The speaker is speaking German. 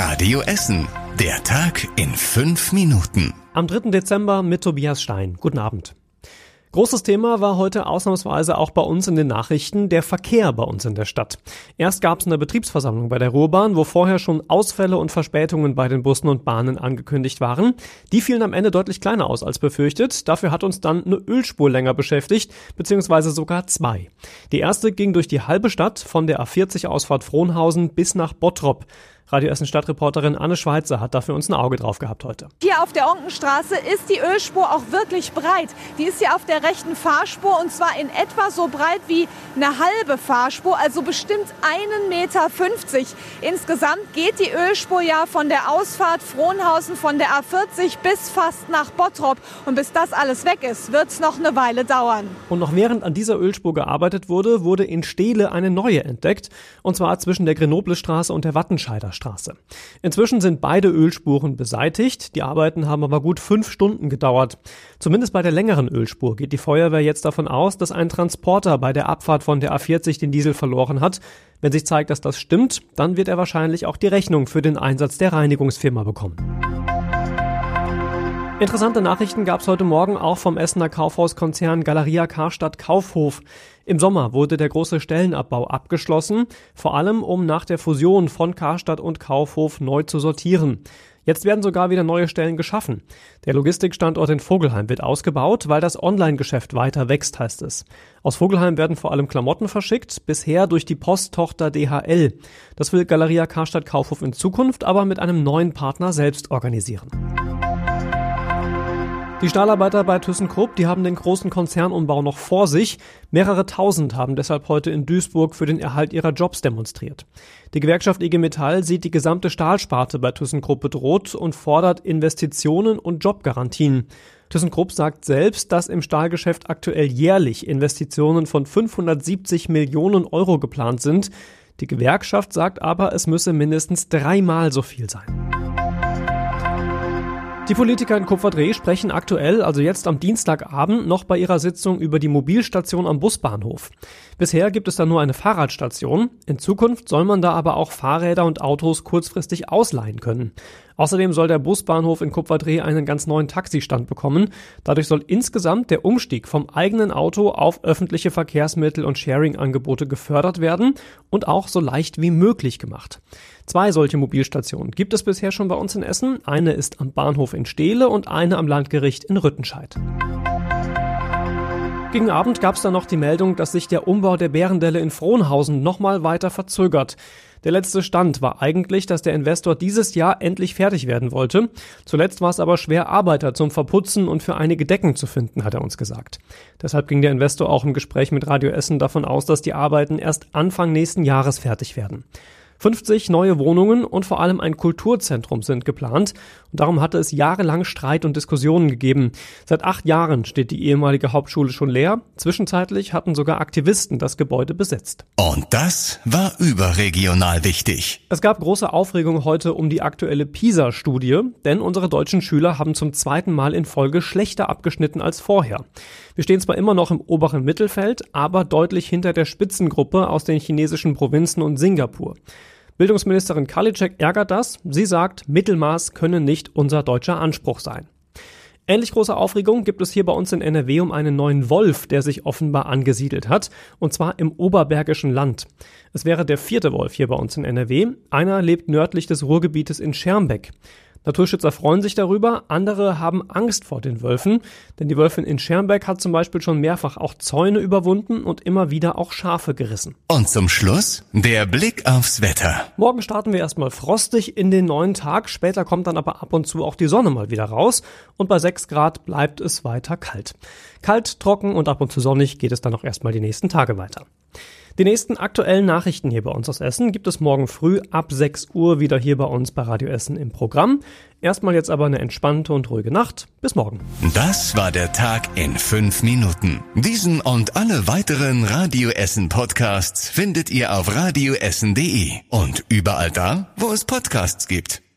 Radio Essen. Der Tag in fünf Minuten. Am 3. Dezember mit Tobias Stein. Guten Abend. Großes Thema war heute ausnahmsweise auch bei uns in den Nachrichten der Verkehr bei uns in der Stadt. Erst gab es eine Betriebsversammlung bei der Ruhrbahn, wo vorher schon Ausfälle und Verspätungen bei den Bussen und Bahnen angekündigt waren. Die fielen am Ende deutlich kleiner aus als befürchtet. Dafür hat uns dann eine Ölspur länger beschäftigt, beziehungsweise sogar zwei. Die erste ging durch die halbe Stadt von der A40 Ausfahrt Frohnhausen bis nach Bottrop. Radio Essen Stadtreporterin Anne Schweizer hat dafür uns ein Auge drauf gehabt heute. Hier auf der Onkenstraße ist die Ölspur auch wirklich breit. Die ist hier auf der rechten Fahrspur und zwar in etwa so breit wie eine halbe Fahrspur, also bestimmt einen Meter. 50. Insgesamt geht die Ölspur ja von der Ausfahrt Frohnhausen von der A40 bis fast nach Bottrop. Und bis das alles weg ist, wird es noch eine Weile dauern. Und noch während an dieser Ölspur gearbeitet wurde, wurde in Steele eine neue entdeckt. Und zwar zwischen der Grenoble-Straße und der Wattenscheider Straße. Inzwischen sind beide Ölspuren beseitigt. Die Arbeiten haben aber gut fünf Stunden gedauert. Zumindest bei der längeren Ölspur geht die Feuerwehr jetzt davon aus, dass ein Transporter bei der Abfahrt von der A40 den Diesel verloren hat. Wenn sich zeigt, dass das stimmt, dann wird er wahrscheinlich auch die Rechnung für den Einsatz der Reinigungsfirma bekommen. Interessante Nachrichten gab es heute Morgen auch vom Essener Kaufhauskonzern Galeria Karstadt Kaufhof. Im Sommer wurde der große Stellenabbau abgeschlossen, vor allem um nach der Fusion von Karstadt und Kaufhof neu zu sortieren. Jetzt werden sogar wieder neue Stellen geschaffen. Der Logistikstandort in Vogelheim wird ausgebaut, weil das Online-Geschäft weiter wächst, heißt es. Aus Vogelheim werden vor allem Klamotten verschickt, bisher durch die Posttochter DHL. Das will Galeria Karstadt Kaufhof in Zukunft aber mit einem neuen Partner selbst organisieren. Die Stahlarbeiter bei ThyssenKrupp, die haben den großen Konzernumbau noch vor sich. Mehrere tausend haben deshalb heute in Duisburg für den Erhalt ihrer Jobs demonstriert. Die Gewerkschaft IG Metall sieht die gesamte Stahlsparte bei ThyssenKrupp bedroht und fordert Investitionen und Jobgarantien. ThyssenKrupp sagt selbst, dass im Stahlgeschäft aktuell jährlich Investitionen von 570 Millionen Euro geplant sind. Die Gewerkschaft sagt aber, es müsse mindestens dreimal so viel sein. Die Politiker in Kupferdreh sprechen aktuell, also jetzt am Dienstagabend, noch bei ihrer Sitzung über die Mobilstation am Busbahnhof. Bisher gibt es da nur eine Fahrradstation. In Zukunft soll man da aber auch Fahrräder und Autos kurzfristig ausleihen können. Außerdem soll der Busbahnhof in Kupferdreh einen ganz neuen Taxistand bekommen. Dadurch soll insgesamt der Umstieg vom eigenen Auto auf öffentliche Verkehrsmittel und Sharing-Angebote gefördert werden und auch so leicht wie möglich gemacht. Zwei solche Mobilstationen gibt es bisher schon bei uns in Essen. Eine ist am Bahnhof in Steele und eine am Landgericht in Rüttenscheid. Gegen Abend gab es dann noch die Meldung, dass sich der Umbau der Bärendelle in Frohnhausen nochmal weiter verzögert. Der letzte Stand war eigentlich, dass der Investor dieses Jahr endlich fertig werden wollte. Zuletzt war es aber schwer, Arbeiter zum Verputzen und für einige Decken zu finden, hat er uns gesagt. Deshalb ging der Investor auch im Gespräch mit Radio Essen davon aus, dass die Arbeiten erst Anfang nächsten Jahres fertig werden. 50 neue Wohnungen und vor allem ein Kulturzentrum sind geplant. Und darum hatte es jahrelang Streit und Diskussionen gegeben. Seit acht Jahren steht die ehemalige Hauptschule schon leer. Zwischenzeitlich hatten sogar Aktivisten das Gebäude besetzt. Und das war überregional wichtig. Es gab große Aufregung heute um die aktuelle PISA-Studie, denn unsere deutschen Schüler haben zum zweiten Mal in Folge schlechter abgeschnitten als vorher. Wir stehen zwar immer noch im oberen Mittelfeld, aber deutlich hinter der Spitzengruppe aus den chinesischen Provinzen und Singapur. Bildungsministerin Karliczek ärgert das. Sie sagt, Mittelmaß könne nicht unser deutscher Anspruch sein. Ähnlich große Aufregung gibt es hier bei uns in NRW um einen neuen Wolf, der sich offenbar angesiedelt hat, und zwar im Oberbergischen Land. Es wäre der vierte Wolf hier bei uns in NRW. Einer lebt nördlich des Ruhrgebietes in Schermbeck. Naturschützer freuen sich darüber, andere haben Angst vor den Wölfen, denn die Wölfin in Schermbeck hat zum Beispiel schon mehrfach auch Zäune überwunden und immer wieder auch Schafe gerissen. Und zum Schluss der Blick aufs Wetter. Morgen starten wir erstmal frostig in den neuen Tag, später kommt dann aber ab und zu auch die Sonne mal wieder raus und bei 6 Grad bleibt es weiter kalt. Kalt, trocken und ab und zu sonnig geht es dann auch erstmal die nächsten Tage weiter. Die nächsten aktuellen Nachrichten hier bei uns aus Essen gibt es morgen früh ab 6 Uhr wieder hier bei uns bei Radio Essen im Programm. Erstmal jetzt aber eine entspannte und ruhige Nacht. Bis morgen. Das war der Tag in fünf Minuten. Diesen und alle weiteren Radio Essen Podcasts findet ihr auf radioessen.de und überall da, wo es Podcasts gibt.